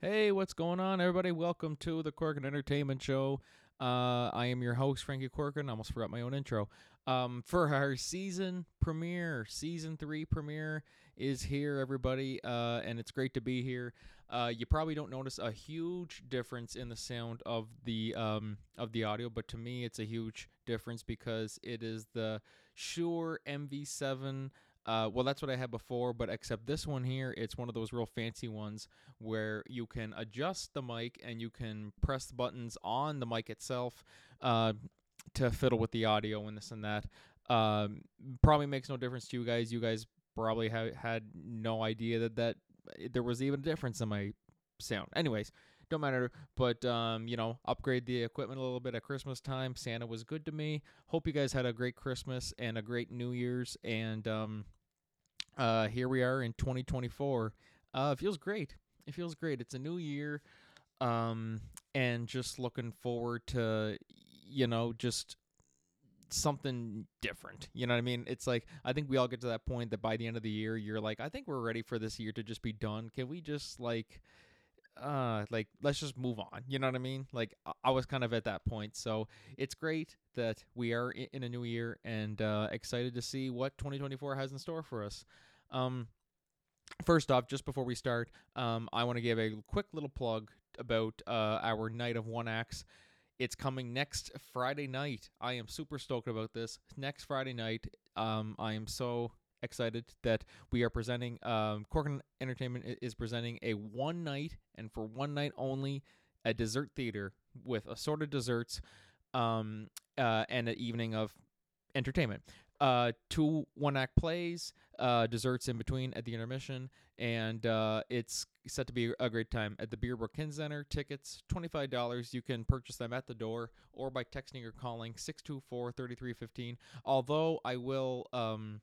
Hey, what's going on, everybody? Welcome to the Corkin Entertainment Show. Uh, I am your host, Frankie Corkin. I almost forgot my own intro. Um, for our season premiere, season three premiere is here, everybody, uh, and it's great to be here. Uh, you probably don't notice a huge difference in the sound of the um, of the audio, but to me, it's a huge difference because it is the Shure MV7 uh, well, that's what I had before, but except this one here, it's one of those real fancy ones where you can adjust the mic and you can press the buttons on the mic itself uh, to fiddle with the audio and this and that. Um, probably makes no difference to you guys. You guys probably ha- had no idea that that there was even a difference in my sound. Anyways, don't matter. But um, you know, upgrade the equipment a little bit at Christmas time. Santa was good to me. Hope you guys had a great Christmas and a great New Year's. And um, uh, here we are in 2024. Uh, it feels great. It feels great. It's a new year, um, and just looking forward to, you know, just something different. You know what I mean? It's like I think we all get to that point that by the end of the year, you're like, I think we're ready for this year to just be done. Can we just like, uh, like let's just move on? You know what I mean? Like I was kind of at that point, so it's great that we are in a new year and uh, excited to see what 2024 has in store for us. Um, first off, just before we start, um, I want to give a quick little plug about uh, our Night of One Acts. It's coming next Friday night. I am super stoked about this. Next Friday night, um, I am so excited that we are presenting. Um, Corkin Entertainment is presenting a one night and for one night only a dessert theater with assorted desserts um, uh, and an evening of entertainment uh, two one act plays, uh, desserts in between at the intermission, and uh, it's set to be a great time at the Beerbrook Kin Center. Tickets $25. You can purchase them at the door or by texting or calling 624 3315. Although I will. Um,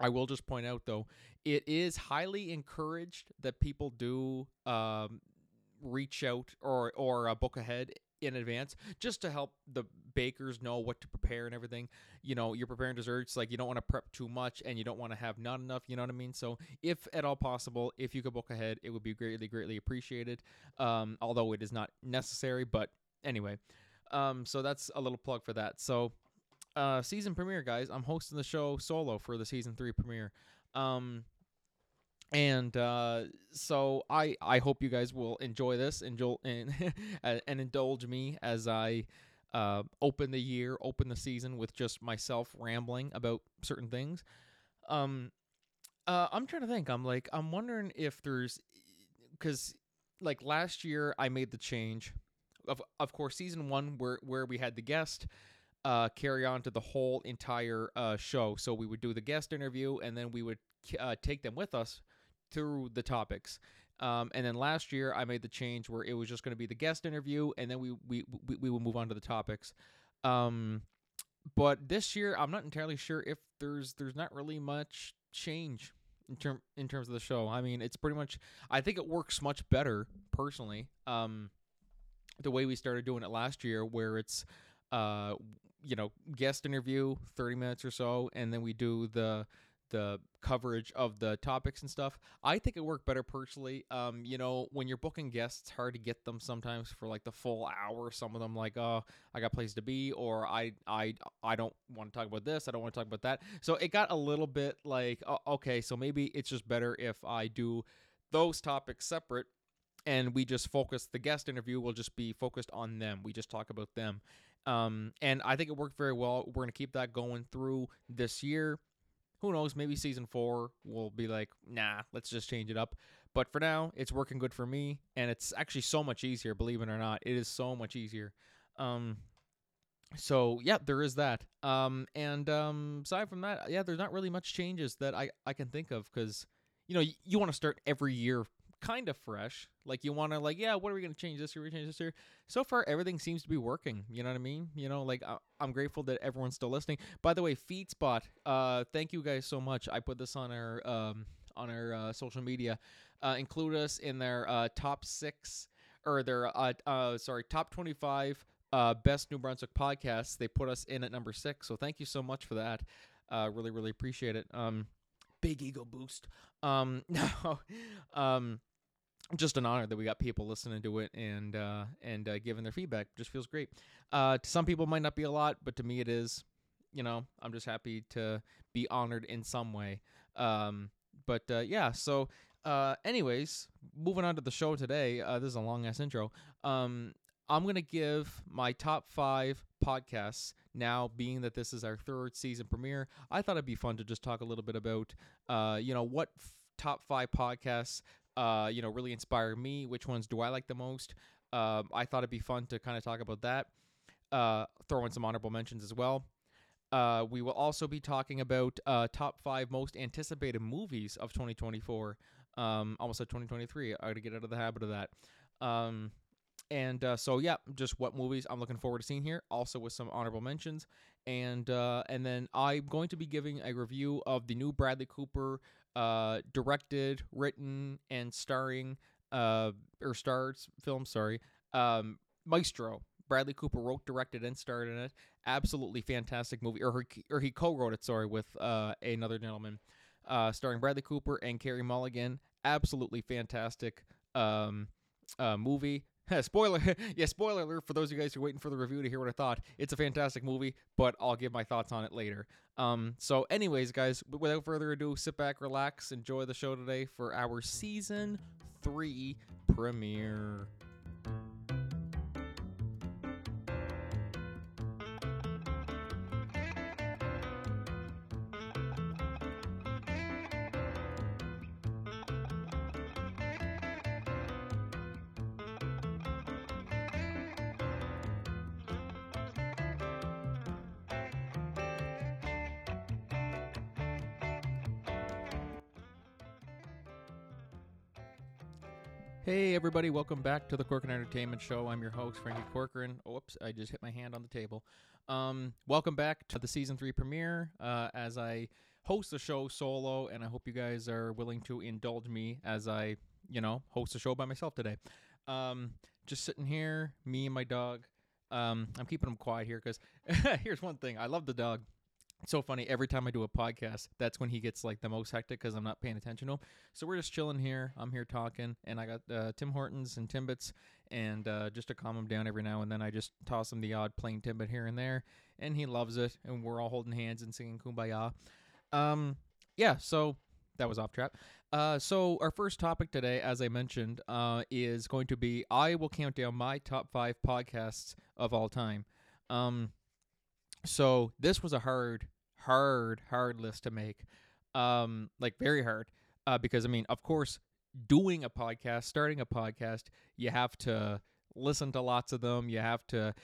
I will just point out though, it is highly encouraged that people do um, reach out or or uh, book ahead in advance just to help the bakers know what to prepare and everything. You know, you're preparing desserts, like you don't want to prep too much and you don't want to have not enough, you know what I mean? So, if at all possible, if you could book ahead, it would be greatly, greatly appreciated. Um, although it is not necessary, but anyway. Um, so that's a little plug for that. So, uh, season premiere, guys. I'm hosting the show solo for the season three premiere. Um, and uh, so I I hope you guys will enjoy this, enjoy and and indulge me as I uh, open the year, open the season with just myself rambling about certain things. Um, uh, I'm trying to think. I'm like, I'm wondering if there's, because like last year I made the change. Of of course, season one where where we had the guest. Uh, carry on to the whole entire uh, show. So we would do the guest interview, and then we would uh, take them with us through the topics. Um, and then last year, I made the change where it was just going to be the guest interview, and then we we we, we will move on to the topics. Um, but this year, I'm not entirely sure if there's there's not really much change in term in terms of the show. I mean, it's pretty much. I think it works much better personally. Um, the way we started doing it last year, where it's uh, you know, guest interview, 30 minutes or so, and then we do the the coverage of the topics and stuff. I think it worked better personally. Um, you know, when you're booking guests, it's hard to get them sometimes for like the full hour. Some of them like, oh, I got place to be, or I I I don't want to talk about this. I don't want to talk about that. So it got a little bit like, oh, okay, so maybe it's just better if I do those topics separate and we just focus the guest interview will just be focused on them we just talk about them um, and i think it worked very well we're going to keep that going through this year who knows? Maybe season four will be like, nah, let's just change it up. But for now, it's working good for me, and it's actually so much easier. Believe it or not, it is so much easier. Um, so yeah, there is that. Um, and um, aside from that, yeah, there's not really much changes that I I can think of because you know you, you want to start every year kind of fresh. Like you want to like, yeah, what are we going to change this year? We change this year. So far, everything seems to be working. You know what I mean? You know, like I, am grateful that everyone's still listening. By the way, Feedspot, uh, thank you guys so much. I put this on our um on our uh, social media. Uh, include us in their uh, top six or their uh, uh sorry top 25 uh best New Brunswick podcasts. They put us in at number six. So thank you so much for that. Uh, really really appreciate it. Um, big ego boost. Um, no, um just an honor that we got people listening to it and uh, and uh, giving their feedback. Just feels great. Uh, to some people, might not be a lot, but to me, it is. You know, I'm just happy to be honored in some way. Um, but uh, yeah, so uh, anyways, moving on to the show today. Uh, this is a long ass intro. Um, I'm gonna give my top five podcasts. Now, being that this is our third season premiere, I thought it'd be fun to just talk a little bit about, uh, you know, what f- top five podcasts, uh, you know, really inspire me. Which ones do I like the most? Um, I thought it'd be fun to kind of talk about that. Uh, throw in some honorable mentions as well. Uh, we will also be talking about uh, top five most anticipated movies of 2024. Um, almost said 2023. I got to get out of the habit of that. Um, and uh, so yeah, just what movies I'm looking forward to seeing here. Also with some honorable mentions, and uh, and then I'm going to be giving a review of the new Bradley Cooper uh, directed, written, and starring uh, or stars film. Sorry, um, Maestro. Bradley Cooper wrote, directed, and starred in it. Absolutely fantastic movie, or he, or he co-wrote it. Sorry, with uh, another gentleman, uh, starring Bradley Cooper and Carey Mulligan. Absolutely fantastic um, uh, movie. spoiler, yeah, spoiler alert for those of you guys who are waiting for the review to hear what I thought. It's a fantastic movie, but I'll give my thoughts on it later. Um, so, anyways, guys, without further ado, sit back, relax, enjoy the show today for our season three premiere. Hey everybody, welcome back to the Corcoran Entertainment Show. I'm your host, Frankie Corcoran. Oops, I just hit my hand on the table. Um, welcome back to the season three premiere. Uh, as I host the show solo, and I hope you guys are willing to indulge me as I, you know, host the show by myself today. Um, just sitting here, me and my dog. Um, I'm keeping him quiet here because here's one thing: I love the dog. So funny. Every time I do a podcast, that's when he gets like the most hectic because I'm not paying attention to him. So we're just chilling here. I'm here talking, and I got uh, Tim Hortons and Timbits, and uh, just to calm him down every now and then, I just toss him the odd plain Timbit here and there, and he loves it. And we're all holding hands and singing "Kumbaya." Um, yeah. So that was off track. Uh, so our first topic today, as I mentioned, uh, is going to be I will count down my top five podcasts of all time. Um, so this was a hard hard, hard list to make. Um, like very hard. Uh, because I mean, of course, doing a podcast, starting a podcast, you have to listen to lots of them. You have to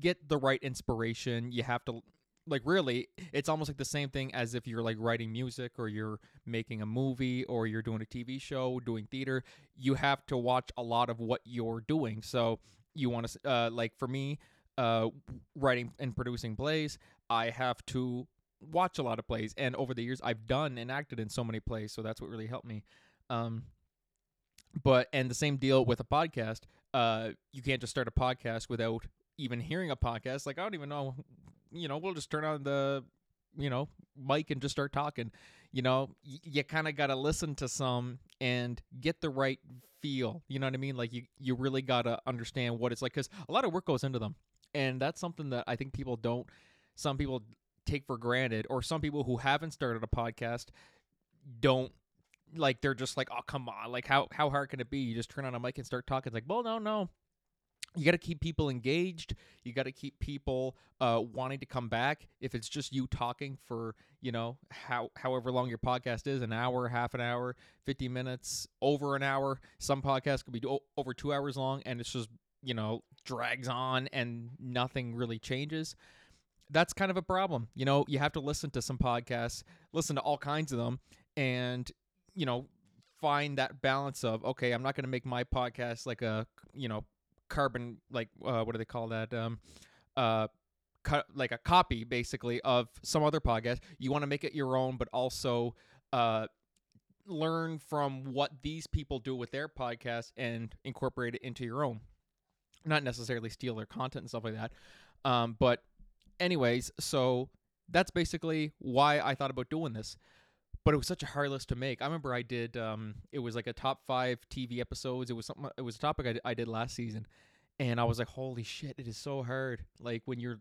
get the right inspiration. You have to like really it's almost like the same thing as if you're like writing music or you're making a movie or you're doing a TV show, doing theater. You have to watch a lot of what you're doing. So you want to uh like for me uh writing and producing plays, I have to watch a lot of plays, and over the years, I've done and acted in so many plays, so that's what really helped me. Um, but and the same deal with a podcast. Uh, you can't just start a podcast without even hearing a podcast. Like I don't even know, you know, we'll just turn on the, you know, mic and just start talking. You know, y- you kind of got to listen to some and get the right feel. You know what I mean? Like you, you really got to understand what it's like because a lot of work goes into them, and that's something that I think people don't. Some people take for granted or some people who haven't started a podcast don't like they're just like oh come on like how how hard can it be? You just turn on a mic and start talking. It's like well no no. You got to keep people engaged. You got to keep people uh, wanting to come back. If it's just you talking for you know how however long your podcast is an hour half an hour 50 minutes over an hour some podcasts could be over two hours long and it's just you know drags on and nothing really changes that's kind of a problem. You know, you have to listen to some podcasts, listen to all kinds of them, and you know, find that balance of okay, I'm not going to make my podcast like a you know carbon like uh, what do they call that um uh cut like a copy basically of some other podcast. You want to make it your own, but also uh learn from what these people do with their podcast and incorporate it into your own. Not necessarily steal their content and stuff like that. Um, but anyways, so that's basically why I thought about doing this. but it was such a hard list to make. I remember I did. Um, it was like a top five TV episodes. It was something. It was a topic I, I did last season, and I was like, "Holy shit! It is so hard." Like when you're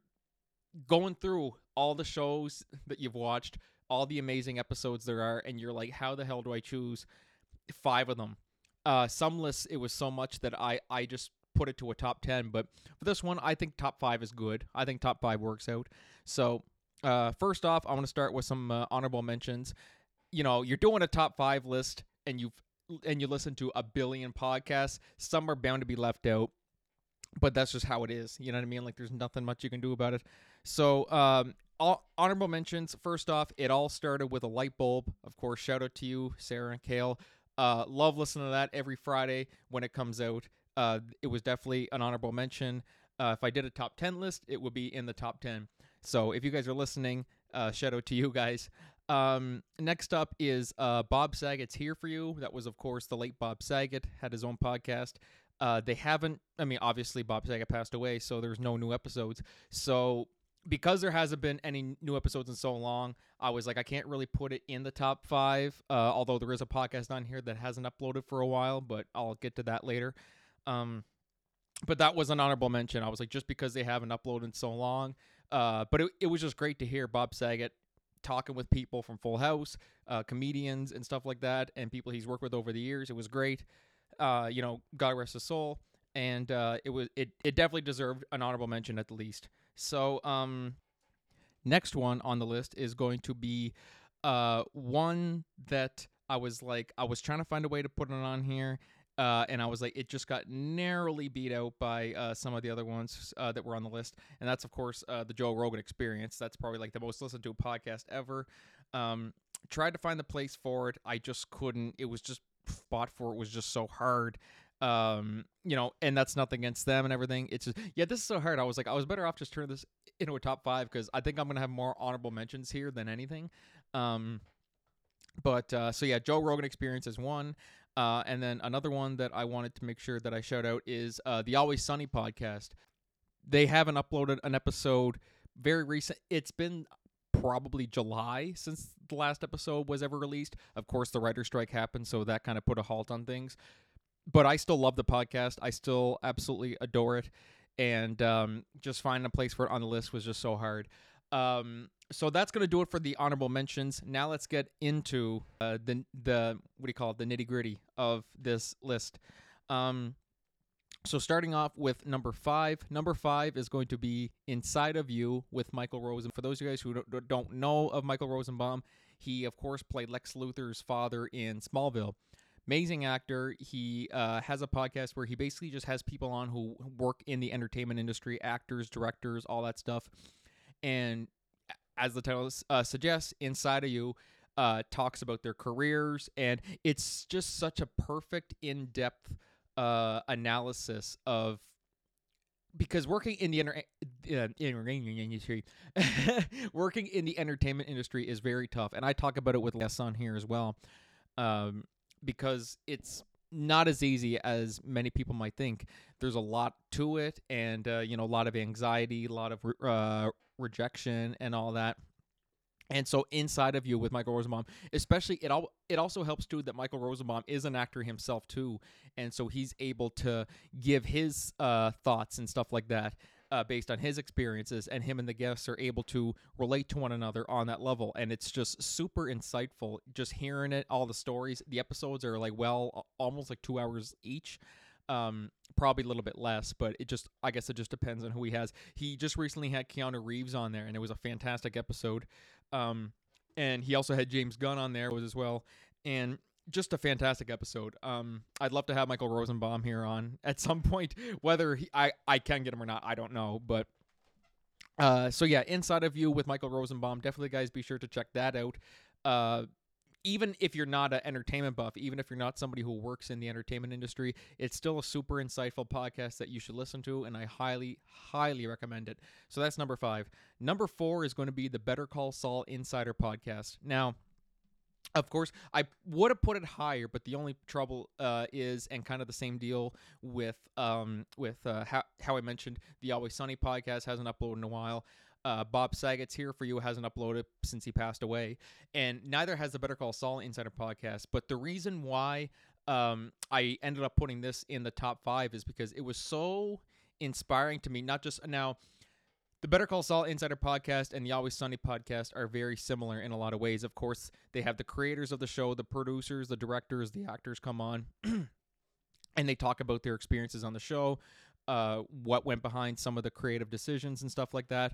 going through all the shows that you've watched, all the amazing episodes there are, and you're like, "How the hell do I choose five of them?" Uh, some lists it was so much that I I just put it to a top 10 but for this one i think top five is good. I think top five works out. So uh, first off i want to start with some uh, honorable mentions. You know you're doing a top five list and you've and you listen to a billion podcasts. Some are bound to be left out but that's just how it is. You know what i mean? Like there's nothing much you can do about it. So um all honorable mentions. First off it all started with a light bulb. Of course shout out to you sarah and kale. Uh love listening to that every friday when it comes out uh, it was definitely an honorable mention. Uh, if I did a top 10 list, it would be in the top 10. So if you guys are listening, uh, shout out to you guys. Um, next up is uh, Bob Saget's Here For You. That was, of course, the late Bob Saget, had his own podcast. Uh, they haven't, I mean, obviously Bob Saget passed away, so there's no new episodes. So because there hasn't been any new episodes in so long, I was like, I can't really put it in the top five, uh, although there is a podcast on here that hasn't uploaded for a while, but I'll get to that later. Um, but that was an honorable mention. I was like, just because they haven't uploaded in so long. Uh, but it, it was just great to hear Bob Saget talking with people from Full House, uh, comedians and stuff like that, and people he's worked with over the years. It was great. Uh, you know, God rest his soul. And uh, it was it, it definitely deserved an honorable mention at the least. So um, next one on the list is going to be uh, one that I was like I was trying to find a way to put it on here, uh, and I was like, it just got narrowly beat out by uh, some of the other ones uh, that were on the list, and that's of course uh, the Joe Rogan Experience. That's probably like the most listened to podcast ever. Um, tried to find the place for it, I just couldn't. It was just fought for it was just so hard. Um, you know, and that's nothing against them and everything. It's just yeah, this is so hard. I was like, I was better off just turning this into a top five because I think I'm gonna have more honorable mentions here than anything. Um, but uh, so yeah, Joe Rogan Experience is one. Uh, and then another one that I wanted to make sure that I shout out is uh, the Always Sunny podcast. They haven't uploaded an episode very recent. It's been probably July since the last episode was ever released. Of course, the writer strike happened, so that kind of put a halt on things. But I still love the podcast. I still absolutely adore it, and um, just finding a place for it on the list was just so hard. Um, so that's going to do it for the honorable mentions. Now let's get into uh, the the what do you call it? The nitty gritty of this list. Um, so starting off with number five. Number five is going to be "Inside of You" with Michael Rosen. For those of you guys who don't know of Michael Rosenbaum, he of course played Lex Luthor's father in Smallville. Amazing actor. He uh, has a podcast where he basically just has people on who work in the entertainment industry, actors, directors, all that stuff and as the title uh, suggests, inside of you uh, talks about their careers, and it's just such a perfect, in-depth uh, analysis of because working in the inter- uh, industry, working in the entertainment industry is very tough, and I talk about it with Les on here as well, um, because it's not as easy as many people might think. There's a lot to it, and uh, you know, a lot of anxiety, a lot of uh, rejection, and all that. And so, inside of you with Michael Rosenbaum, especially it all it also helps too that Michael Rosenbaum is an actor himself too, and so he's able to give his uh, thoughts and stuff like that uh, based on his experiences, and him and the guests are able to relate to one another on that level. And it's just super insightful just hearing it, all the stories. The episodes are like, well, almost like two hours each. Um, probably a little bit less, but it just, I guess it just depends on who he has. He just recently had Keanu Reeves on there, and it was a fantastic episode. Um, and he also had James Gunn on there was as well. And just a fantastic episode. Um, I'd love to have Michael Rosenbaum here on at some point. Whether he, I I can get him or not, I don't know. But uh, so yeah, Inside of You with Michael Rosenbaum. Definitely, guys, be sure to check that out. Uh, even if you're not an entertainment buff, even if you're not somebody who works in the entertainment industry, it's still a super insightful podcast that you should listen to, and I highly, highly recommend it. So that's number five. Number four is going to be the Better Call Saul Insider podcast. Now, of course, I would have put it higher, but the only trouble uh, is, and kind of the same deal with um, with uh, how, how I mentioned the Always Sunny podcast hasn't uploaded in a while. Uh, Bob Saget's here for you hasn't uploaded since he passed away, and neither has the Better Call Saul Insider podcast. But the reason why um, I ended up putting this in the top five is because it was so inspiring to me. Not just now, the Better Call Saul Insider podcast and the Always Sunny podcast are very similar in a lot of ways. Of course, they have the creators of the show, the producers, the directors, the actors come on. and they talk about their experiences on the show, uh, what went behind some of the creative decisions and stuff like that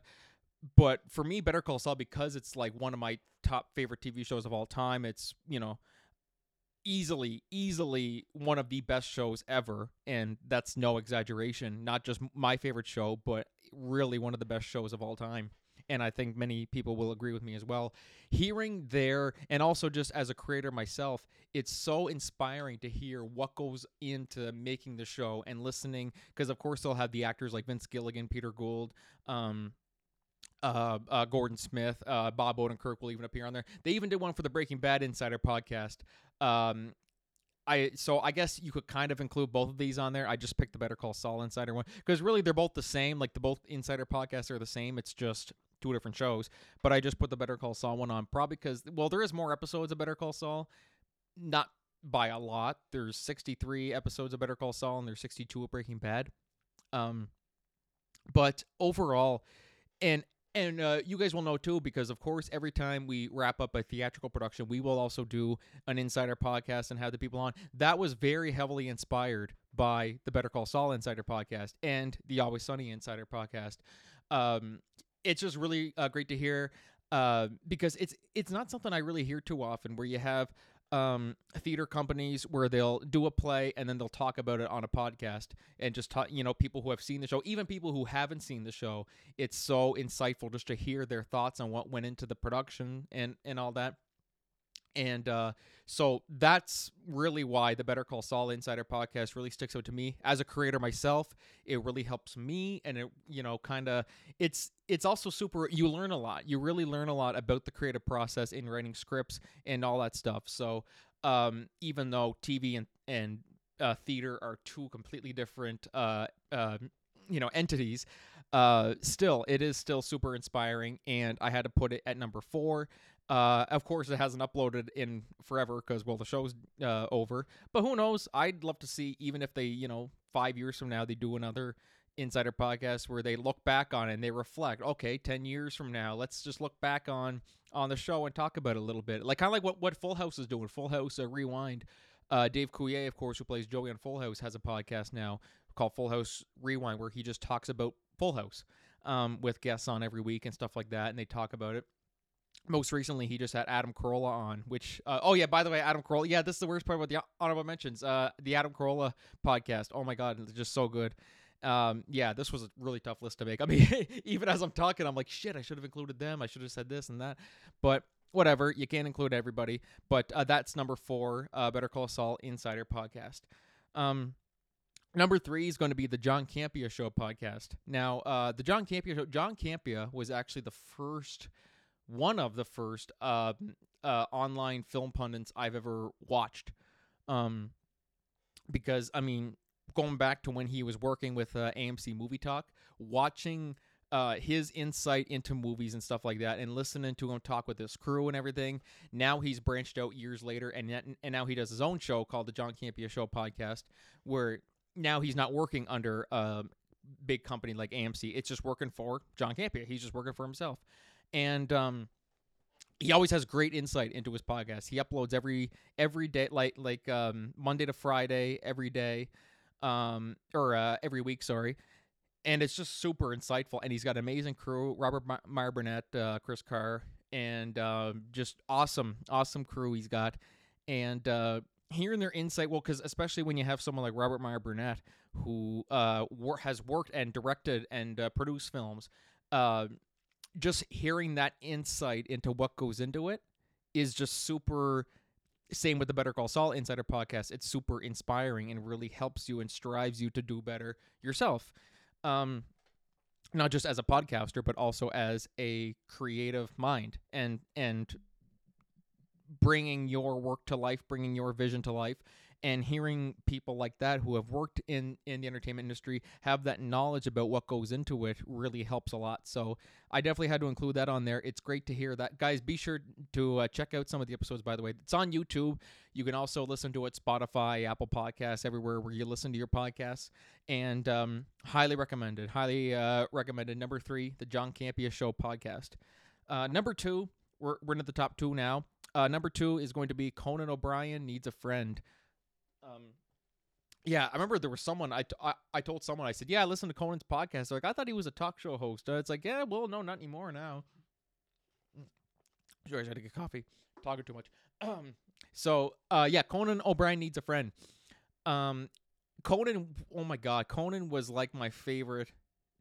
but for me, Better Call Saul because it's like one of my top favorite TV shows of all time. It's you know easily, easily one of the best shows ever, and that's no exaggeration. Not just my favorite show, but really one of the best shows of all time. And I think many people will agree with me as well. Hearing there, and also just as a creator myself, it's so inspiring to hear what goes into making the show and listening. Because of course they'll have the actors like Vince Gilligan, Peter Gould, um, uh, uh, Gordon Smith, uh, Bob Odenkirk will even appear on there. They even did one for the Breaking Bad Insider podcast. Um, I so I guess you could kind of include both of these on there. I just picked the Better Call Saul Insider one because really they're both the same. Like the both Insider podcasts are the same. It's just two different shows. But I just put the Better Call Saul one on probably because well there is more episodes of Better Call Saul, not by a lot. There's 63 episodes of Better Call Saul and there's 62 of Breaking Bad. Um, but overall, and and uh, you guys will know too, because of course, every time we wrap up a theatrical production, we will also do an insider podcast and have the people on. That was very heavily inspired by the Better Call Saul Insider podcast and the Always Sunny Insider podcast. Um, it's just really uh, great to hear uh, because it's it's not something I really hear too often, where you have um, theater companies where they'll do a play and then they'll talk about it on a podcast and just talk, you know, people who have seen the show, even people who haven't seen the show. It's so insightful just to hear their thoughts on what went into the production and and all that. And uh, so that's really why the Better Call Saul Insider podcast really sticks out to me as a creator myself. It really helps me, and it you know kind of it's it's also super. You learn a lot. You really learn a lot about the creative process in writing scripts and all that stuff. So um, even though TV and and uh, theater are two completely different uh, uh, you know entities uh still it is still super inspiring and i had to put it at number four uh, of course, it hasn't uploaded in forever because well, the show's uh, over. But who knows? I'd love to see even if they, you know, five years from now they do another insider podcast where they look back on it and they reflect. Okay, ten years from now, let's just look back on on the show and talk about it a little bit, like kind of like what what Full House is doing. Full House uh, Rewind. Uh, Dave Coulier, of course, who plays Joey on Full House, has a podcast now called Full House Rewind where he just talks about Full House um, with guests on every week and stuff like that, and they talk about it most recently he just had Adam Carolla on, which uh, oh yeah, by the way, Adam Carolla. Yeah, this is the worst part about the honorable mentions. Uh, the Adam Carolla podcast. Oh my god, it's just so good. Um, yeah, this was a really tough list to make. I mean, even as I'm talking, I'm like, shit, I should have included them. I should have said this and that. But whatever, you can't include everybody. But uh, that's number four. Uh, Better Call Saul Insider podcast. Um, Number three is going to be the John Campea Show podcast. Now, uh, the John Campea Show, John Campea was actually the first one of the first uh, uh, online film pundits I've ever watched. Um, because I mean, going back to when he was working with uh, AMC Movie Talk, watching uh, his insight into movies and stuff like that, and listening to him talk with his crew and everything. Now he's branched out years later, and and now he does his own show called the John Campea Show podcast, where now he's not working under a big company like AMC. It's just working for John Campea. He's just working for himself and um, he always has great insight into his podcast. He uploads every every day, like like um, Monday to Friday, every day, um, or uh, every week. Sorry, and it's just super insightful. And he's got an amazing crew: Robert Meyer Burnett, uh, Chris Carr, and uh, just awesome, awesome crew he's got. And uh, hearing their insight, well, because especially when you have someone like Robert Meyer Burnett who uh, has worked and directed and uh, produced films. Just hearing that insight into what goes into it is just super same with the Better Call Saul Insider podcast. It's super inspiring and really helps you and strives you to do better yourself. Um, not just as a podcaster, but also as a creative mind and and bringing your work to life, bringing your vision to life, and hearing people like that who have worked in in the entertainment industry have that knowledge about what goes into it really helps a lot. So i definitely had to include that on there. It's great to hear that. Guys be sure to uh, check out some of the episodes by the way. It's on youtube. You can also listen to it spotify apple podcasts everywhere where you listen to your podcasts. And um, highly recommended highly uh, recommended. Number three the john campea show podcast. Uh, number two we're, we're into the top two now. Uh, number two is going to be conan o'brien needs a friend um, yeah, I remember there was someone I, t- I, I told someone I said, "Yeah, I listened to Conan's podcast." They're like, "I thought he was a talk show host." Uh, it's like, "Yeah, well, no, not anymore now." Sorry, I had to get coffee. Talking too much. Um, so, uh, yeah, Conan O'Brien needs a friend. Um, Conan, oh my God, Conan was like my favorite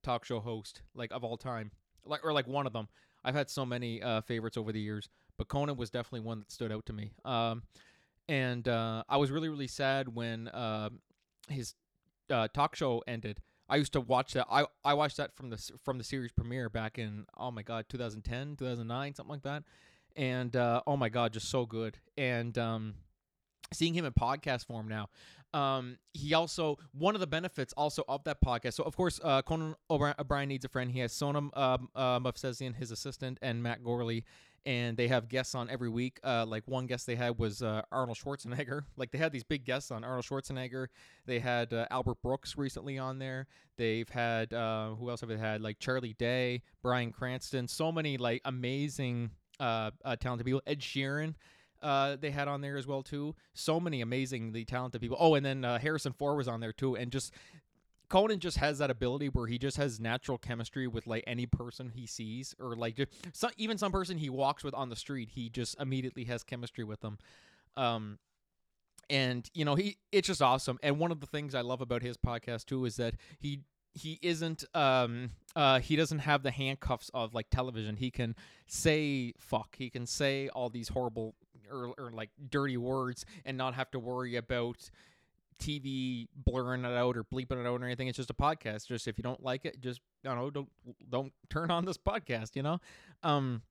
talk show host, like of all time, like or like one of them. I've had so many uh, favorites over the years, but Conan was definitely one that stood out to me. Um, and uh, I was really really sad when uh, his uh, talk show ended. I used to watch that. I I watched that from the from the series premiere back in oh my god 2010 2009 something like that, and uh, oh my god just so good. And um, seeing him in podcast form now. Um, he also one of the benefits also of that podcast. So of course, uh, Conan O'Brien needs a friend. He has Sonam um, uh, Movsesian, his assistant, and Matt Gourley, and they have guests on every week. Uh, like one guest they had was uh, Arnold Schwarzenegger. Like they had these big guests on Arnold Schwarzenegger. They had uh, Albert Brooks recently on there. They've had uh, who else have they had? Like Charlie Day, Bryan Cranston. So many like amazing uh, uh, talented people. Ed Sheeran. they had on there as well too. So many amazingly talented people. Oh, and then Harrison Ford was on there too, and just Conan just has that ability where he just has natural chemistry with like any person he sees, or like just, even some person he walks with on the street. He just immediately has chemistry with them. Um, and you know he it's just awesome. And one of the things I love about his podcast too is that he he isn't um uh he doesn't have the handcuffs of like television. He can say fuck. He can say all these horrible or, or like dirty words and not have to worry about TV blurring it out or bleeping it out or anything. It's just a podcast. Just if you don't like it, just I don't know, don't don't turn on this podcast. You know, um,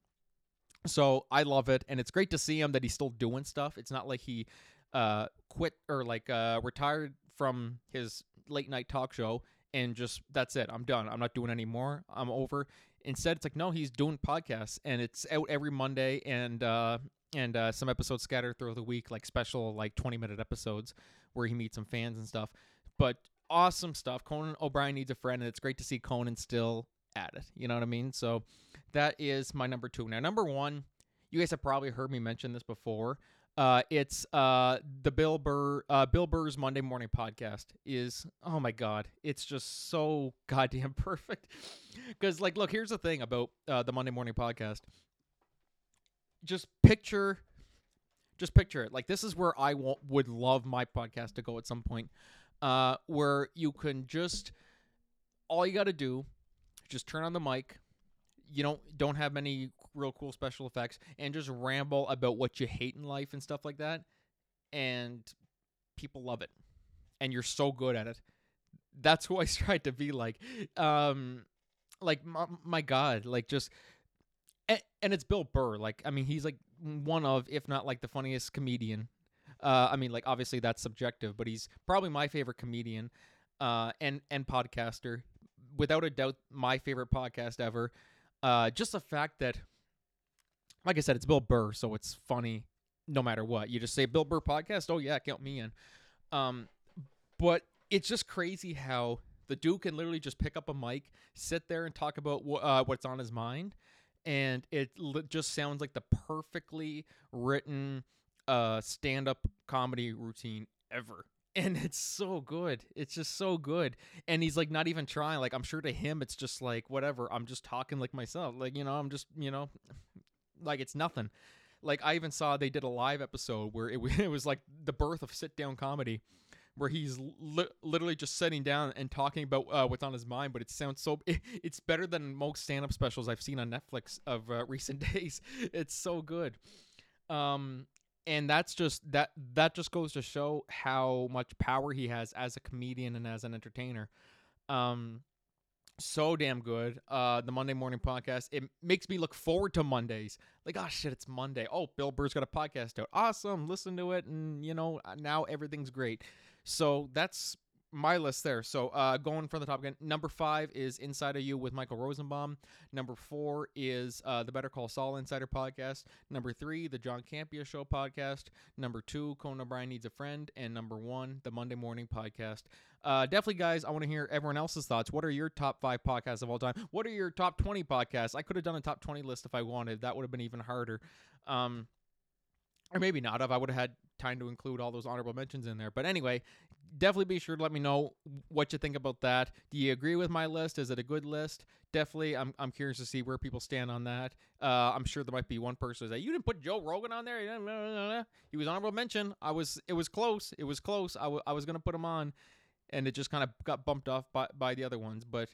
so I love it, and it's great to see him that he's still doing stuff. It's not like he uh quit or like uh retired from his late night talk show and just that's it. I'm done. I'm not doing anymore. I'm over. Instead, it's like no, he's doing podcasts, and it's out every Monday, and uh, and uh, some episodes scattered throughout the week, like special like 20 minute episodes where he meets some fans and stuff. But awesome stuff. Conan O'Brien needs a friend, and it's great to see Conan still at it. You know what I mean? So that is my number two. Now, number one, you guys have probably heard me mention this before. Uh, it's uh, the Bill Burr uh, Bill Burr's Monday Morning Podcast is oh my god, it's just so goddamn perfect. Because like, look, here's the thing about uh, the Monday Morning Podcast. Just picture just picture it. Like this is where I w- would love my podcast to go at some point, uh, where you can just all you got to do, is just turn on the mic. You don't don't have many real cool special effects, and just ramble about what you hate in life and stuff like that, and people love it, and you're so good at it. That's who I tried to be like. Um, like my, my God, like just and, and it's Bill Burr. Like, I mean, he's like one of, if not like the funniest comedian. Uh, I mean, like obviously that's subjective, but he's probably my favorite comedian, uh, and and podcaster, without a doubt, my favorite podcast ever. Uh, just the fact that, like I said, it's Bill Burr, so it's funny no matter what. You just say Bill Burr podcast, oh yeah, count me in. Um, but it's just crazy how the dude can literally just pick up a mic, sit there, and talk about wh- uh, what's on his mind and it just sounds like the perfectly written uh stand-up comedy routine ever. And it's so good. It's just so good. And he's like not even trying. Like i'm sure to him it's just like whatever. I'm just talking like myself. Like you know i'm just you know like it's nothing. Like i even saw they did a live episode where it, it was like the birth of sit down comedy where he's li- literally just sitting down and talking about uh, what's on his mind. But it sounds so. It, it's better than most stand-up specials I've seen on Netflix of uh, recent days. It's so good. Um, and that's just that. That just goes to show how much power he has as a comedian and as an entertainer. Um, so damn good. Uh, the Monday morning podcast. It makes me look forward to Mondays. Like, oh shit, it's Monday. Oh, Bill Burr's got a podcast out. Awesome. Listen to it, and you know now everything's great. So that's my list there. So uh, going from the top again, number five is Inside of You with Michael Rosenbaum. Number four is uh, the Better Call Saul Insider podcast. Number three, the John Campea Show podcast. Number two, Conan O'Brien Needs a Friend. And number one, the Monday Morning podcast. Uh, definitely, guys, I want to hear everyone else's thoughts. What are your top five podcasts of all time? What are your top 20 podcasts? I could have done a top 20 list if I wanted. That would have been even harder. Um, or maybe not if I would have had time to include all those honorable mentions in there. But anyway, definitely be sure to let me know what you think about that. Do you agree with my list? Is it a good list? Definitely, I'm, I'm curious to see where people stand on that. Uh, I'm sure there might be one person that you didn't put Joe Rogan on there. He was honorable mention. I was. It was close. It was close. I, w- I was gonna put him on, and it just kind of got bumped off by, by the other ones. But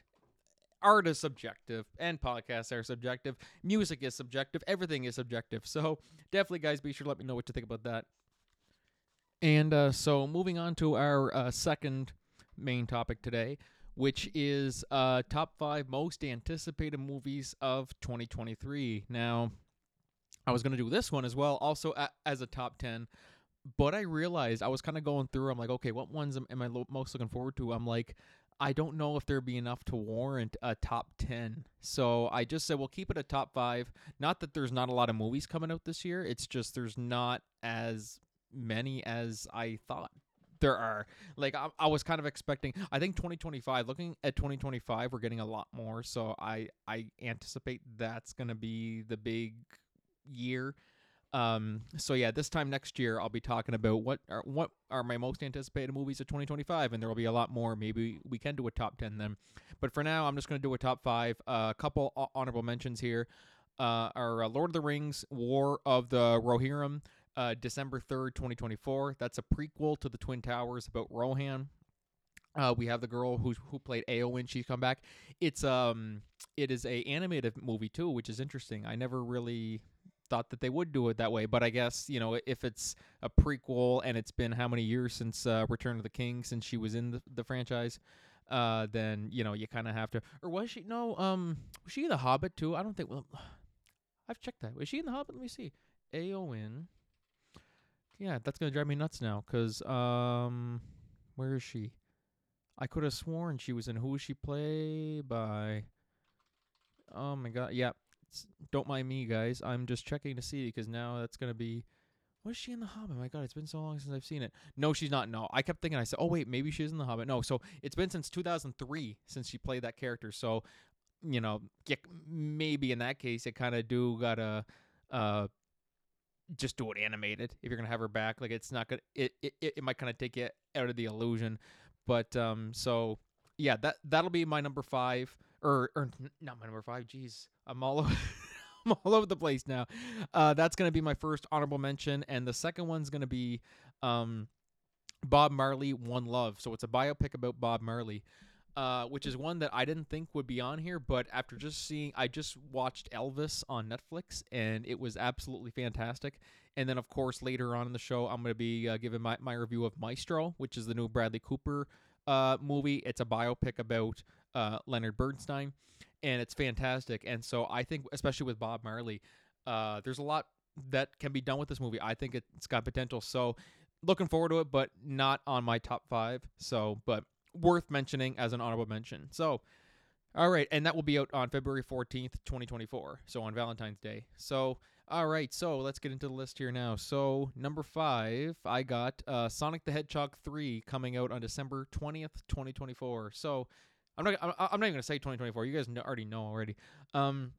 art is subjective and podcasts are subjective music is subjective everything is subjective so definitely guys be sure to let me know what you think about that and uh, so, moving on to our uh, second main topic today, which is uh, top five most anticipated movies of 2023. Now, I was going to do this one as well, also as a top 10, but I realized I was kind of going through. I'm like, okay, what ones am, I most looking forward to? I'm like, I don't know if there'd be enough to warrant a top 10. So I just said, we'll keep it a top five. Not that there's not a lot of movies coming out this year, it's just there's not as many as I thought there are. Like I, I, was kind of expecting. I think 2025. Looking at 2025, we're getting a lot more. So I I anticipate that's gonna be the big year. Um. So yeah, this time next year, I'll be talking about what are what are my most anticipated movies of 2025, and there will be a lot more. Maybe we can do a top 10 then. But for now, I'm just gonna do a top five. Uh, a couple honorable mentions here. Uh, are uh, Lord of the Rings: War of the Rohirrim uh, December 3rd, 2024. That's a prequel to the Twin Towers about Rohan. Uh, we have the girl who who played Eowyn. She's come back. It's um, it is a animated movie too, which is interesting. I never really thought that they would do it that way, but I guess you know if it's a prequel and it's been how many years since uh, Return of the King since she was in the, the franchise, uh, then you know you kind of have to. Or was she? No, um, was she in the Hobbit too? I don't think. Well, I've checked that. Was she in the Hobbit? Let me see. Eowyn. Yeah, that's gonna drive me nuts now. Cause um, where is she? I could have sworn she was in Who Is She Play by. Oh my god! Yeah, don't mind me, guys. I'm just checking to see because now that's gonna be. Was she in The Hobbit? My God, it's been so long since I've seen it. No, she's not. No, I kept thinking. I said, "Oh wait, maybe she's in The Hobbit." No, so it's been since 2003 since she played that character. So, you know, maybe in that case, it kind of do gotta uh, just do it animated if you're gonna have her back. Like it's not gonna it it, it might kind of take you out of the illusion. But um so yeah, that that'll be my number five or or not my number five. Jeez, I'm all over. I'm all over the place now. Uh, that's gonna be my first honorable mention, and the second one's gonna be um, Bob Marley, One Love. So it's a biopic about Bob Marley uh, which is one that I didn't think would be on here, but after just seeing, I just watched Elvis on Netflix, and it was absolutely fantastic. And then, of course, later on in the show, I'm going to be uh, giving my, my review of Maestro, which is the new Bradley Cooper uh, movie. It's a biopic about uh, Leonard Bernstein, and it's fantastic. And so I think, especially with Bob Marley, uh, there's a lot that can be done with this movie. I think it's got potential. So looking forward to it, but not on my top five. So, but worth mentioning as an honorable mention. So, all right, and that will be out on February 14th, 2024. So on Valentine's Day. So, all right, so let's get into the list here now. So, number 5, I got uh, Sonic the Hedgehog 3 coming out on December 20th, 2024. So, I'm not I'm not even to say 2024. You guys already know already. Um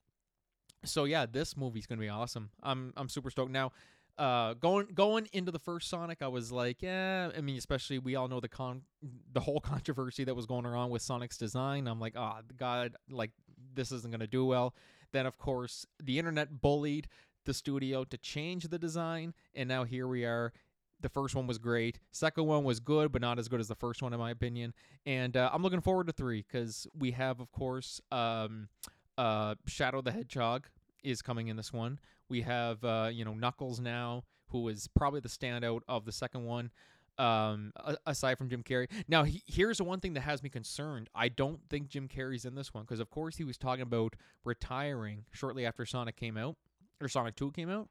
so yeah, this movie's to be awesome. I'm I'm super stoked. Now, uh going going into the first Sonic, I was like, yeah. I mean, especially we all know the con the whole controversy that was going around with Sonic's design. I'm like, oh God, like this isn't gonna do well. Then of course the internet bullied the studio to change the design, and now here we are. The first one was great. Second one was good, but not as good as the first one, in my opinion. And uh, I'm looking forward to three because we have, of course, um, uh, Shadow the Hedgehog is coming in this one. We have uh, you know Knuckles now, who is probably the standout of the second one. Um, aside from Jim Carrey. Now, he, here's the one thing that has me concerned. I don't think Jim Carrey's in this one because, of course, he was talking about retiring shortly after Sonic came out or Sonic Two came out,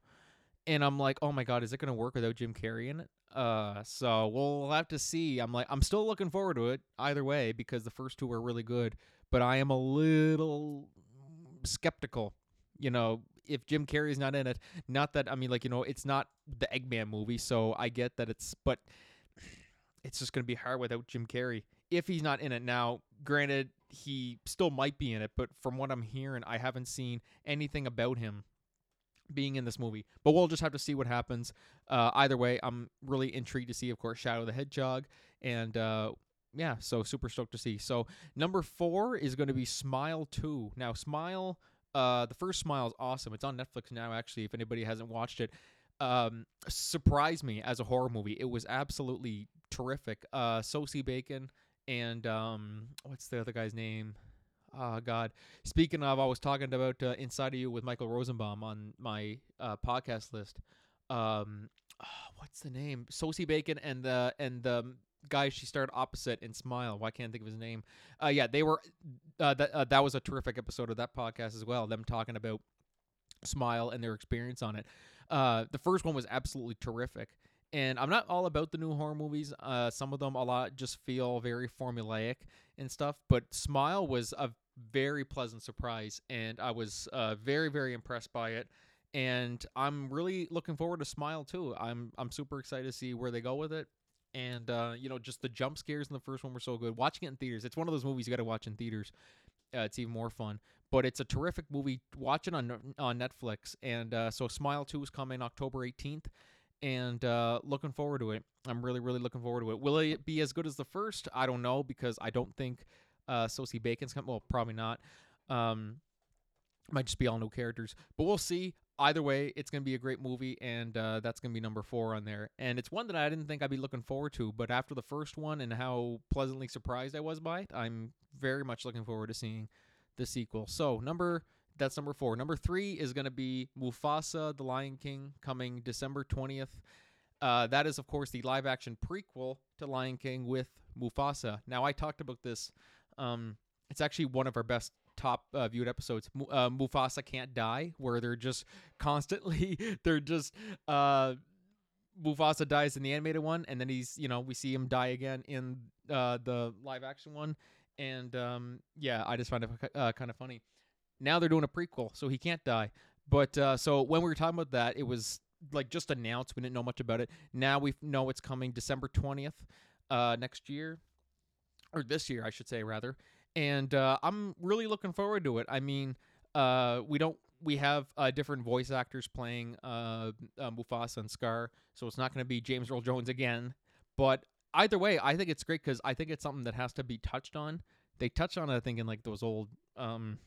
and I'm like, oh my god, is it gonna work without Jim Carrey in it? Uh, so we'll have to see. I'm like, I'm still looking forward to it either way because the first two were really good, but I am a little skeptical. You know, if Jim Carrey's not in it, not that I mean, like you know, it's not the Eggman movie, so I get that it's, but it's just gonna be hard without Jim Carrey if he's not in it. Now, granted, he still might be in it, but from what I'm hearing, I haven't seen anything about him being in this movie. But we'll just have to see what happens. Uh, either way, I'm really intrigued to see, of course, Shadow the Hedgehog, and uh, yeah, so super stoked to see. So number four is going to be Smile Two. Now, Smile, uh, the first Smile is awesome. It's on Netflix now. Actually, if anybody hasn't watched it, um, surprised me as a horror movie. It was absolutely terrific. Uh, Sosie Bacon and um, what's the other guy's name? Oh God! Speaking of, I was talking about uh, Inside of You with Michael Rosenbaum on my uh, podcast list. Um, oh, what's the name? Sosie Bacon and the and the guy she starred opposite in Smile. Why can't I think of his name? Uh, yeah, they were. Uh, that uh, that was a terrific episode of that podcast as well. Them talking about Smile and their experience on it. Uh, the first one was absolutely terrific. And I'm not all about the new horror movies. Uh, some of them a lot just feel very formulaic and stuff. But Smile was a very pleasant surprise, and I was uh, very very impressed by it. And I'm really looking forward to Smile too. I'm I'm super excited to see where they go with it. And uh, you know, just the jump scares in the first one were so good. Watching it in theaters, it's one of those movies you got to watch in theaters. Uh, it's even more fun. But it's a terrific movie. Watch it on on Netflix. And uh, so Smile Two is coming October 18th, and uh, looking forward to it. I'm really really looking forward to it. Will it be as good as the first? I don't know because I don't think uh, so Sosie Bacon's coming. Well, probably not. Um, might just be all new characters, but we'll see. Either way, it's going to be a great movie, and uh, that's going to be number four on there. And it's one that I didn't think I'd be looking forward to, but after the first one and how pleasantly surprised I was by it, I'm very much looking forward to seeing the sequel. So number that's number four. Number three is going to be Mufasa: The Lion King, coming December twentieth. Uh, that is, of course, the live-action prequel to Lion King with Mufasa. Now, I talked about this um, it's actually one of our best top uh, viewed episodes. Uh, Mufasa can't die, where they're just constantly they're just uh, Mufasa dies in the animated one, and then he's you know we see him die again in uh, the live action one, and um, yeah, I just find it uh, kind of funny. Now they're doing a prequel, so he can't die. But uh, so when we were talking about that, it was like just announced. We didn't know much about it. Now we know it's coming December twentieth uh, next year or this year, I should say, rather. And uh, I'm really looking forward to it. I mean, uh, we don't we have uh, different voice actors playing uh, uh, Mufasa and Scar, so it's not going to be James Earl Jones again. But either way, I think it's great because I think it's something that has to be touched on. They touch on it, I think, in like those old, um,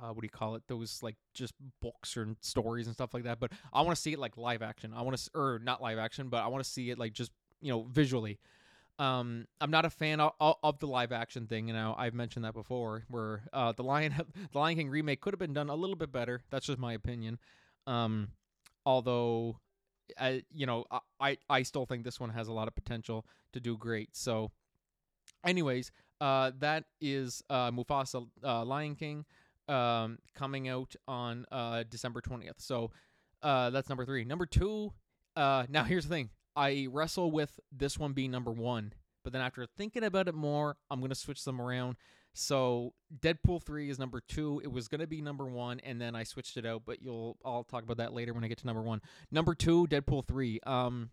uh, what do you call it? Those like just books or stories and stuff like that. But I want to see it like live action. I want to, or not live action, but I want to see it like just you know visually. Um, I'm not a fan of, of, the live action thing. You know, I've mentioned that before, where uh, the Lion the Lion King remake could have been done a little bit better. That's just my opinion. Um, although, I, you know, I I still think this one has a lot of potential to do great. So, anyways, uh, that is uh, Mufasa uh, Lion King um, coming out on uh, December 20th. So, uh, that's number three. Number two. Uh, now here's the thing. I wrestle with this one being number one, but then after thinking about it more, I'm gonna switch them around. So Deadpool three is number two. It was gonna be number one, and then I switched it out. But you'll I'll talk about that later when I get to number one. Number two, Deadpool three. Um,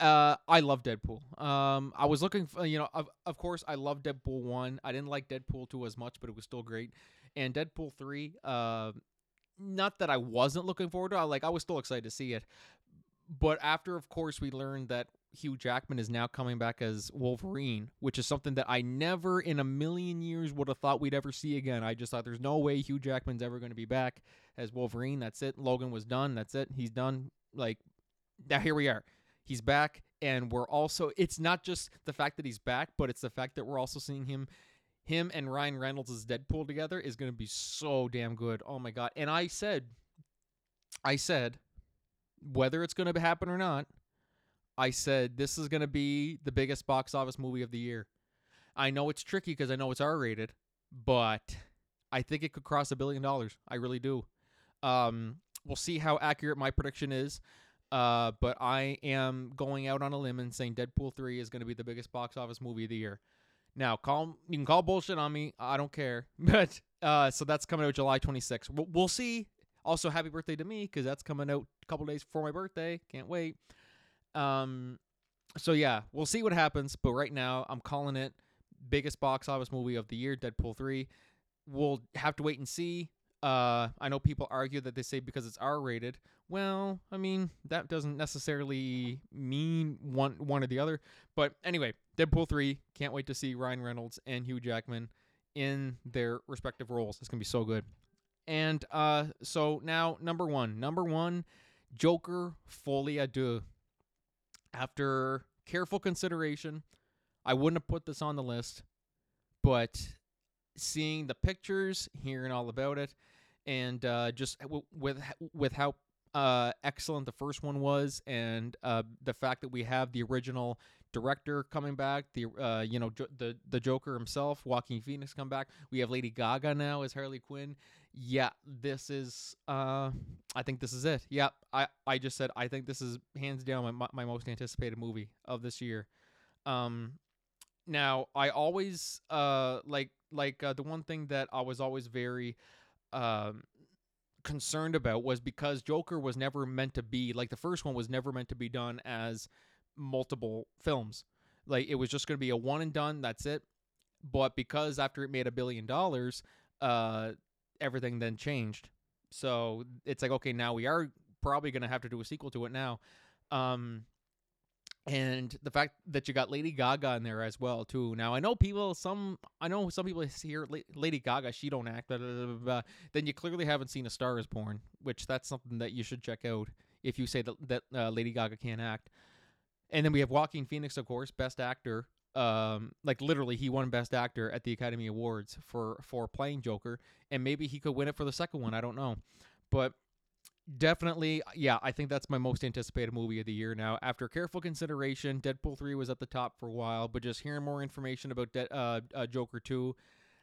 uh, I love Deadpool. Um, I was looking for you know of of course I love Deadpool one. I didn't like Deadpool two as much, but it was still great. And Deadpool three. Uh, not that I wasn't looking forward to. I like I was still excited to see it, but after, of course, we learned that Hugh Jackman is now coming back as Wolverine, which is something that I never in a million years would have thought we'd ever see again. I just thought there's no way Hugh Jackman's ever going to be back as Wolverine. That's it. Logan was done. That's it. He's done. Like, now here we are. He's back. And we're also, it's not just the fact that he's back, but it's the fact that we're also seeing him him and Ryan Reynolds as Deadpool together is going to be so damn good. Oh my god. And I said I said whether it's going to happen or not, I said this is going to be the biggest box office movie of the year. I know it's tricky because I know it's R rated, but I think it could cross a billion dollars. I really do. Um, we'll see how accurate my prediction is. Uh, but I am going out on a limb and saying Deadpool 3 is going to be the biggest box office movie of the year. Now, call you can call bullshit on me. I don't care. But uh, so that's coming out July 26th. We'll, we'll see. Also, happy birthday to me because that's coming out a couple days before my birthday. Can't wait. Um, so yeah, we'll see what happens. But right now, I'm calling it biggest box office movie of the year, Deadpool 3. We'll have to wait and see. Uh, I know people argue that they say because it's R rated. Well, I mean that doesn't necessarily mean one one or the other. But anyway, Deadpool three. Can't wait to see Ryan Reynolds and Hugh Jackman in their respective roles. It's gonna be so good. And uh, so now number one, number one, Joker Folie à Deux. After careful consideration, I wouldn't have put this on the list, but seeing the pictures, hearing all about it, and uh, just w- with with how uh, excellent the first one was, and uh, the fact that we have the original director coming back, the uh, you know jo- the the Joker himself, Joaquin Phoenix come back. We have Lady Gaga now as Harley Quinn. Yeah, this is. Uh, I think this is it. Yeah, I I just said I think this is hands down my my most anticipated movie of this year. Um, now I always uh like like uh, the one thing that I was always very um concerned about was because Joker was never meant to be like the first one was never meant to be done as multiple films. Like it was just going to be a one and done, that's it. But because after it made a billion dollars, uh everything then changed. So it's like okay, now we are probably going to have to do a sequel to it now. Um and the fact that you got Lady Gaga in there as well too. Now I know people, some I know some people hear Lady Gaga, she don't act. Blah, blah, blah, then you clearly haven't seen A Star Is Born, which that's something that you should check out if you say that that uh, Lady Gaga can't act. And then we have Joaquin Phoenix, of course, Best Actor. Um, like literally, he won Best Actor at the Academy Awards for for playing Joker, and maybe he could win it for the second one. I don't know, but definitely, yeah, I think that's my most anticipated movie of the year now. After careful consideration, Deadpool 3 was at the top for a while, but just hearing more information about De- uh, uh, Joker 2,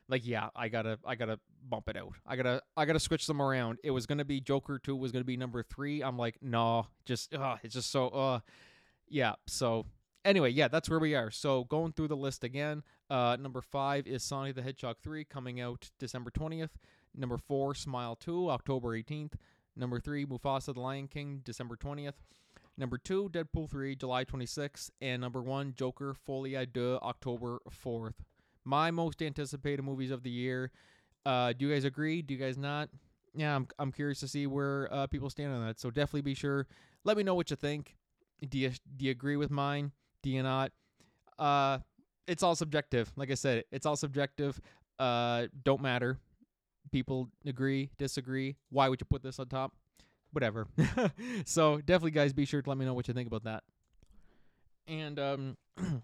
like yeah, I gotta I gotta bump it out. I gotta I gotta switch them around. It was gonna be Joker 2 was gonna be number three. I'm like, no, just uh, it's just so uh yeah. So anyway, yeah, that's where we are. So going through the list again, uh number five is Sonic the Hedgehog 3 coming out December 20th. Number four, Smile 2, October 18th. Number three, Mufasa the Lion King, December 20th. Number two, Deadpool 3, July 26th. And number one, Joker Folie à October 4th. My most anticipated movies of the year. Uh, do you guys agree? Do you guys not? Yeah, I'm, I'm curious to see where uh, people stand on that. So definitely be sure. Let me know what you think. Do you, do you agree with mine? Do not? Uh, it's all subjective. Like I said, it's all subjective. Uh, don't matter people agree, disagree. Why would you put this on top? Whatever. so definitely, guys, be sure to let me know what you think about that. And um,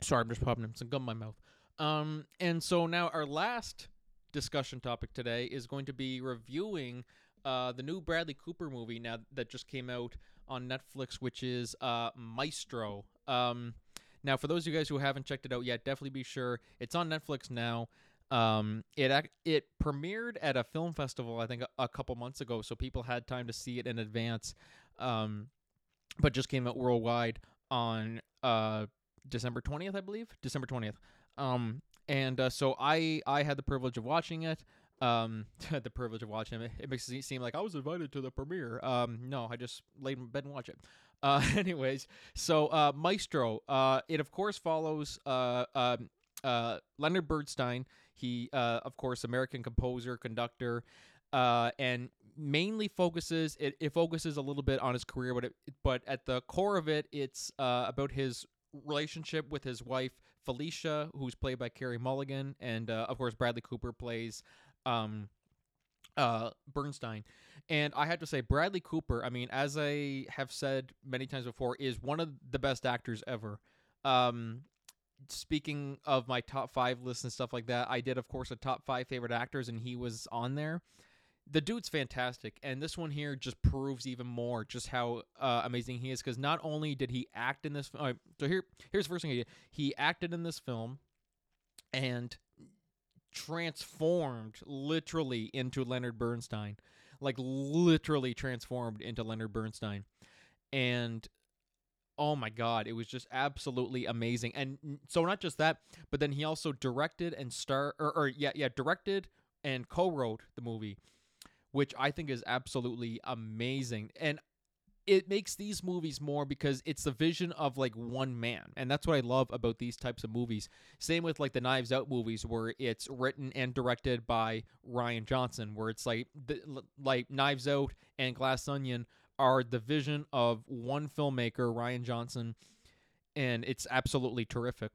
sorry, I'm just popping some gum in my mouth. Um, and so now our last discussion topic today is going to be reviewing uh, the new Bradley Cooper movie now that just came out on Netflix, which is uh, Maestro. Um, now, for those of you guys who haven't checked it out yet, definitely be sure it's on Netflix now. Um, it it premiered at a film festival, I think, a, a, couple months ago, so people had time to see it in advance. Um, but just came out worldwide on uh December twentieth, I believe, December twentieth. Um, and uh, so I I had the privilege of watching it. Um, had the privilege of watching it. It makes it seem like I was invited to the premiere. Um, no, I just laid in bed and watched it. Uh, anyways, so uh, Maestro. Uh, it of course follows uh, uh, uh, Leonard Bernstein. He, uh, of course, American composer, conductor, and mainly focuses it, it focuses a little bit on his career, but it, but at the core of it, it's about his relationship with his wife Felicia, who's played by Carey Mulligan, and of course Bradley Cooper plays um, uh, Bernstein. And I have to say, Bradley Cooper, I mean, as I have said many times before, is one of the best actors ever. Um, speaking of my top five lists and stuff like that, I did, of course, a top five favorite actors, and he was on there. the dude's fantastic, and this one here just proves even more just how uh, amazing he is. Because not only did he act in this, uh, so here here's the first thing he did: he acted in this film, and transformed literally into Leonard Bernstein, like literally transformed into Leonard Bernstein, and oh my god, it was just absolutely amazing. And so not just that, but then he also directed and star or, or yeah yeah directed and co-wrote the movie which I think is absolutely amazing. And it makes these movies more because it's the vision of like one man and that's what i love about these types of movies. Same with like the knives out movies where it's written and directed by rian johnson where it's like the, like knives out and glass onion are the vision of one filmmaker rian johnson and it's absolutely terrific.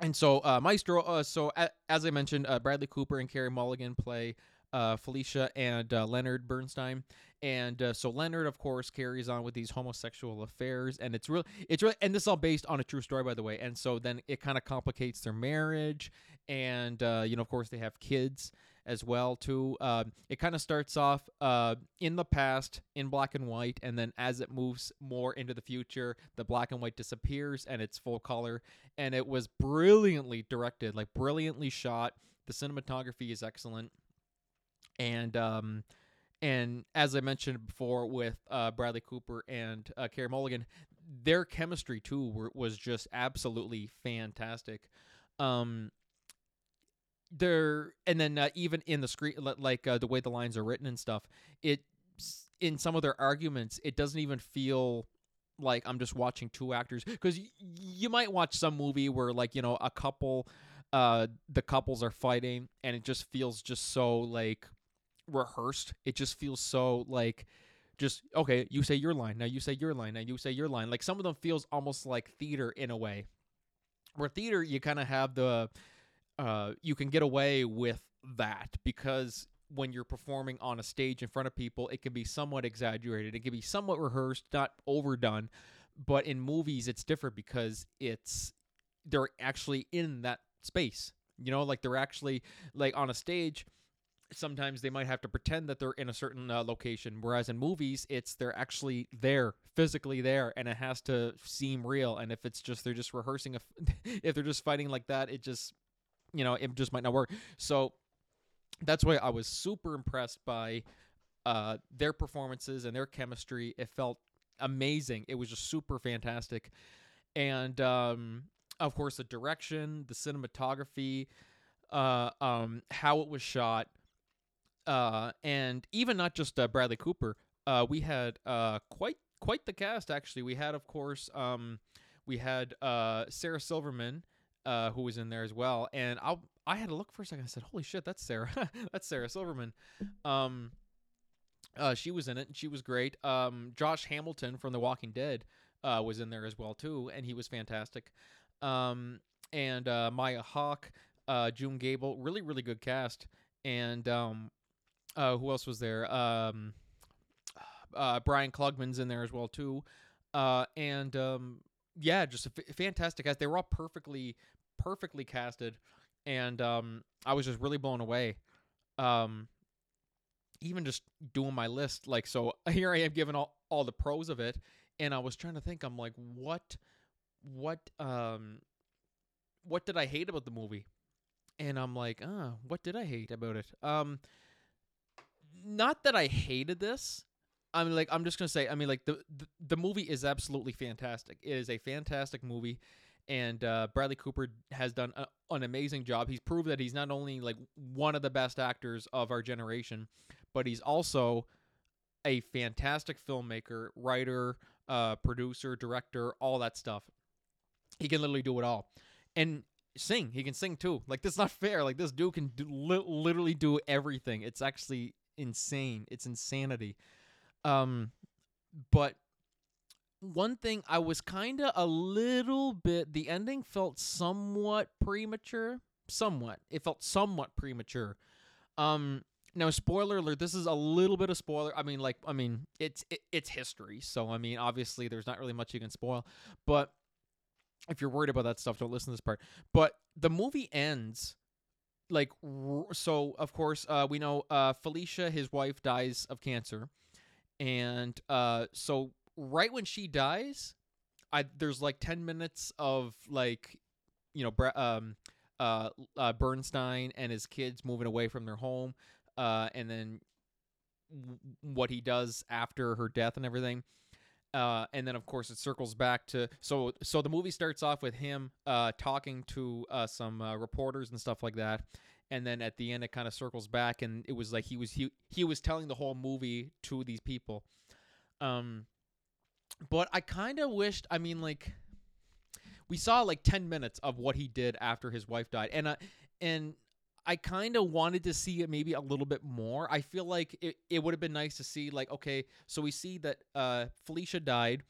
And so uh, maestro uh, so a- as i mentioned uh, bradley cooper and carey mulligan play uh, Felicia and uh, Leonard Bernstein. And uh, so Leonard, of course, carries on with these homosexual affairs, and it's real. It's really, and this is all based on a true story, by the way. And so then it kind of complicates their marriage, and uh, you know, of course, they have kids as well too. Uh, it kind of starts off uh, in the past in black and white, and then as it moves more into the future, the black and white disappears and it's full color. And it was brilliantly directed, like brilliantly shot. The cinematography is excellent and um, and as I mentioned before with uh, Bradley Cooper and uh, Carey Mulligan, their chemistry too were, was just absolutely fantastic. Um, there and then uh, even in the screen, like uh, the way the lines are written and stuff, it in some of their arguments, it doesn't even feel like I'm just watching two actors because y- you might watch some movie where like you know a couple, uh, the couples are fighting and it just feels just so like rehearsed. It just feels so like just okay, you say your line, now you say your line, now you say your line. Like some of them feels almost like theater in a way. Where theater you kind of have the uh you can get away with that because when you're performing on a stage in front of people, it can be somewhat exaggerated. It can be somewhat rehearsed, not overdone. But in movies, it's different because it's they're actually in that space. You know, like they're actually like on a stage sometimes they might have to pretend that they're in a certain uh, location whereas in movies it's they're actually there physically there and it has to seem real and if it's just they're just rehearsing a, if they're just fighting like that it just you know it just might not work. So that's why i was super impressed by uh, their performances and their chemistry. It felt amazing. It was just super fantastic. And um, of course the direction the cinematography uh, um, how it was shot uh, and even not just uh, Bradley Cooper. Uh, we had uh, quite quite the cast actually. We had, of course, um, we had uh, Sarah Silverman, uh, who was in there as well. And I I had to look for a second. I said, "Holy shit, that's Sarah! that's Sarah Silverman." Um, uh, she was in it, and she was great. Um, Josh Hamilton from The Walking Dead uh, was in there as well too, and he was fantastic. Um, and uh, Maya Hawke, uh, June Gable, really really good cast. And um, uh, who else was there? Um, uh, Brian Klugman's in there as well too, uh, and um, yeah, just a f- fantastic cast. They were all perfectly, perfectly casted, and um, I was just really blown away. Um, even just doing my list, like so, here I am giving all all the pros of it, and I was trying to think. I'm like, what, what, um, what did I hate about the movie? And I'm like, uh, what did I hate about it? Um, not that I hated this. I mean, like I'm just gonna say. I mean, like the the, the movie is absolutely fantastic. It is a fantastic movie, and uh, Bradley Cooper has done a, an amazing job. He's proved that he's not only like one of the best actors of our generation, but he's also a fantastic filmmaker, writer, uh, producer, director, all that stuff. He can literally do it all, and sing. He can sing too. Like this, is not fair. Like this dude can do, li- literally do everything. It's actually insane. It's insanity. Um, but one thing I was kind of a little bit. The ending felt somewhat premature. Somewhat. It felt somewhat premature. Um. Now, spoiler alert. This is a little bit of spoiler. I mean, like, I mean, it's it, it's history. So, I mean, obviously, there's not really much you can spoil. But if you're worried about that stuff, don't listen to this part. But the movie ends like so of course uh we know uh Felicia his wife dies of cancer. And uh so right when she dies I there's like 10 minutes of like you know um uh, uh Bernstein and his kids moving away from their home uh and then w- what he does after her death and everything uh, and then of course it circles back to so so the movie starts off with him uh, talking to uh, some uh, reporters and stuff like that and then at the end it kind of circles back and it was like he was he he was telling the whole movie to these people. Um but i kind of wished i mean like we saw like 10 minutes of what he did after his wife died and uh, and I kind of wanted to see it maybe a little bit more. I feel like it, it would have been nice to see like okay, so we see that uh, Felicia died.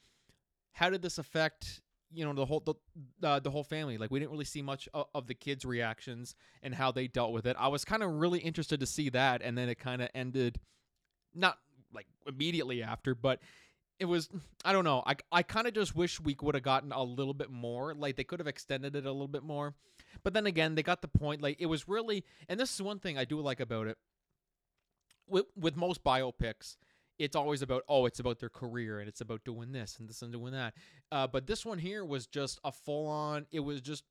How did this affect you know the whole the uh, the whole family? Like we didn't really see much of, of the kids' reactions and how they dealt with it. I was kind of really interested to see that, and then it kind of ended not like immediately after, but it was I don't know. I I kind of just wish we would have gotten a little bit more. Like they could have extended it a little bit more. But then again, they got the point. Like it was really, and this is one thing I do like about it. With with most biopics, it's always about oh, it's about their career and it's about doing this and this and doing that. Uh, but this one here was just a full on. It was just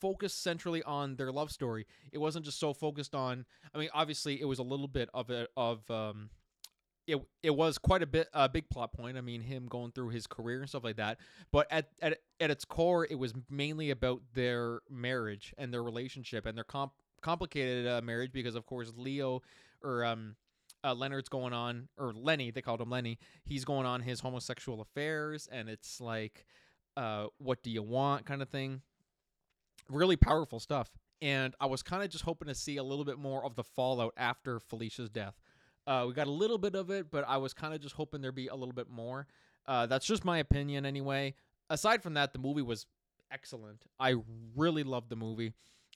focused centrally on their love story. It wasn't just so focused on. I mean, obviously, it was a little bit of a of um, it it was quite a bit a big plot point. I mean, him going through his career and stuff like that. But at at at its core, it was mainly about their marriage and their relationship and their comp- complicated uh, marriage because, of course, Leo or um. Uh, Leonard's going on, or Lenny, they called him Lenny. He's going on his homosexual affairs, and it's like, uh, what do you want, kind of thing. Really powerful stuff. And I was kind of just hoping to see a little bit more of the fallout after Felicia's death. Uh, we got a little bit of it, but I was kind of just hoping there'd be a little bit more. Uh, that's just my opinion, anyway. Aside from that, the movie was excellent. I really loved the movie.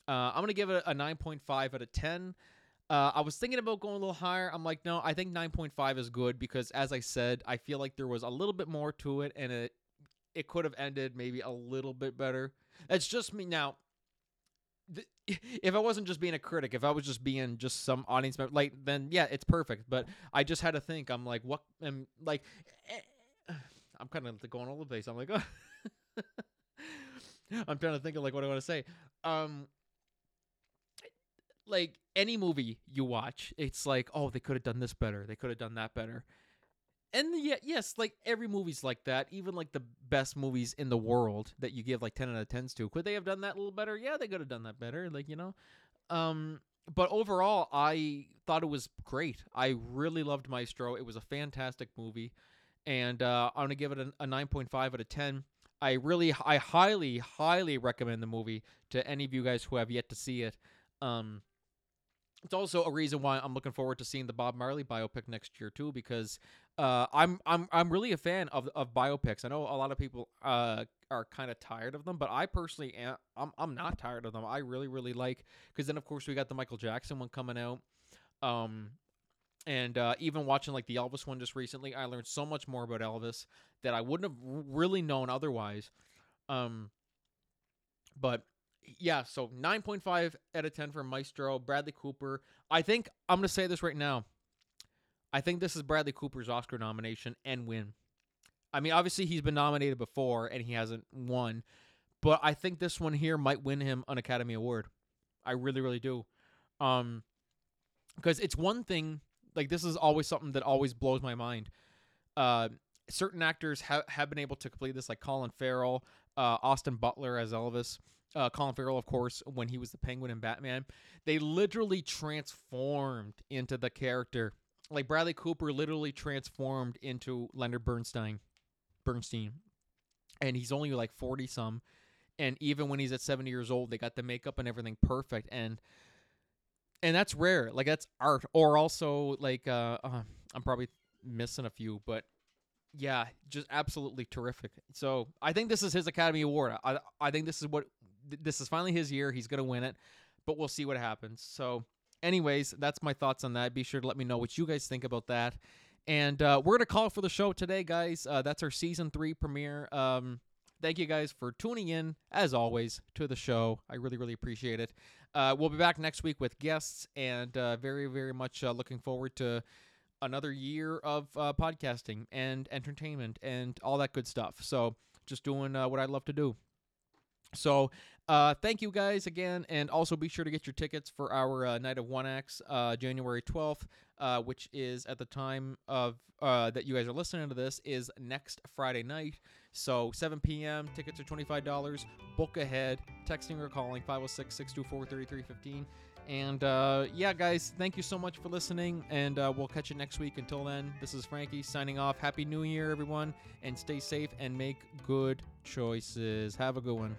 Uh, I'm gonna give it a 9.5 out of 10. Uh, I was thinking about going a little higher. I'm like, no, I think 9.5 is good because, as I said, I feel like there was a little bit more to it, and it it could have ended maybe a little bit better. That's just me now if I wasn't just being a critic, if I was just being just some audience member, like then yeah, it's perfect. But I just had to think. I'm like, what? I'm like, eh, I'm kind of going all the place. I'm like, oh. I'm trying to think of like what I want to say. Um, like any movie you watch, it's like, oh, they could have done this better. They could have done that better and yeah, yes, like every movie's like that. Even like the best movies in the world that you give like ten out of tens to, could they have done that a little better? Yeah, they could have done that better. Like you know, um, but overall, I thought it was great. I really loved Maestro. It was a fantastic movie, and uh, I'm gonna give it a, a nine point five out of ten. I really, I highly, highly recommend the movie to any of you guys who have yet to see it. Um, it's also a reason why I'm looking forward to seeing the Bob Marley biopic next year too, because uh, I'm I'm I'm really a fan of of biopics. I know a lot of people uh, are kind of tired of them, but I personally am. I'm I'm not tired of them. I really really like because then of course we got the Michael Jackson one coming out, um, and uh, even watching like the Elvis one just recently, I learned so much more about Elvis that I wouldn't have really known otherwise. Um, but yeah, so 9.5 out of 10 for Maestro, Bradley Cooper. I think I'm going to say this right now. I think this is Bradley Cooper's Oscar nomination and win. I mean, obviously he's been nominated before and he hasn't won, but I think this one here might win him an Academy Award. I really, really do. Um, because it's one thing like this is always something that always blows my mind. Uh, certain actors have have been able to complete this, like Colin Farrell, uh, Austin Butler as Elvis uh, Colin Farrell, of course, when he was the Penguin in Batman, they literally transformed into the character. Like Bradley Cooper literally transformed into Leonard Bernstein, Bernstein, and he's only like forty some, and even when he's at seventy years old, they got the makeup and everything perfect, and and that's rare. Like that's art. Or also like uh, uh I'm probably missing a few, but yeah, just absolutely terrific. So I think this is his Academy Award. I I think this is what this is finally his year. He's gonna win it, but we'll see what happens. So, anyways, that's my thoughts on that. Be sure to let me know what you guys think about that. And uh, we're gonna call for the show today, guys. Uh, that's our season three premiere. Um, thank you guys for tuning in, as always, to the show. I really, really appreciate it. Uh, we'll be back next week with guests, and uh, very, very much uh, looking forward to another year of uh, podcasting and entertainment and all that good stuff. So, just doing what I love to do. So, uh, thank you guys again, and also be sure to get your tickets for our uh, night of one acts, uh, January twelfth, uh, which is at the time of uh, that you guys are listening to this is next Friday night. So 7 p.m. Tickets are twenty five dollars. Book ahead, texting or calling 506-624-3315. And uh, yeah, guys, thank you so much for listening, and we'll catch you next week. Until then, this is Franky signing off. Happy New Year, everyone, and stay safe and make good choices. Have a good one.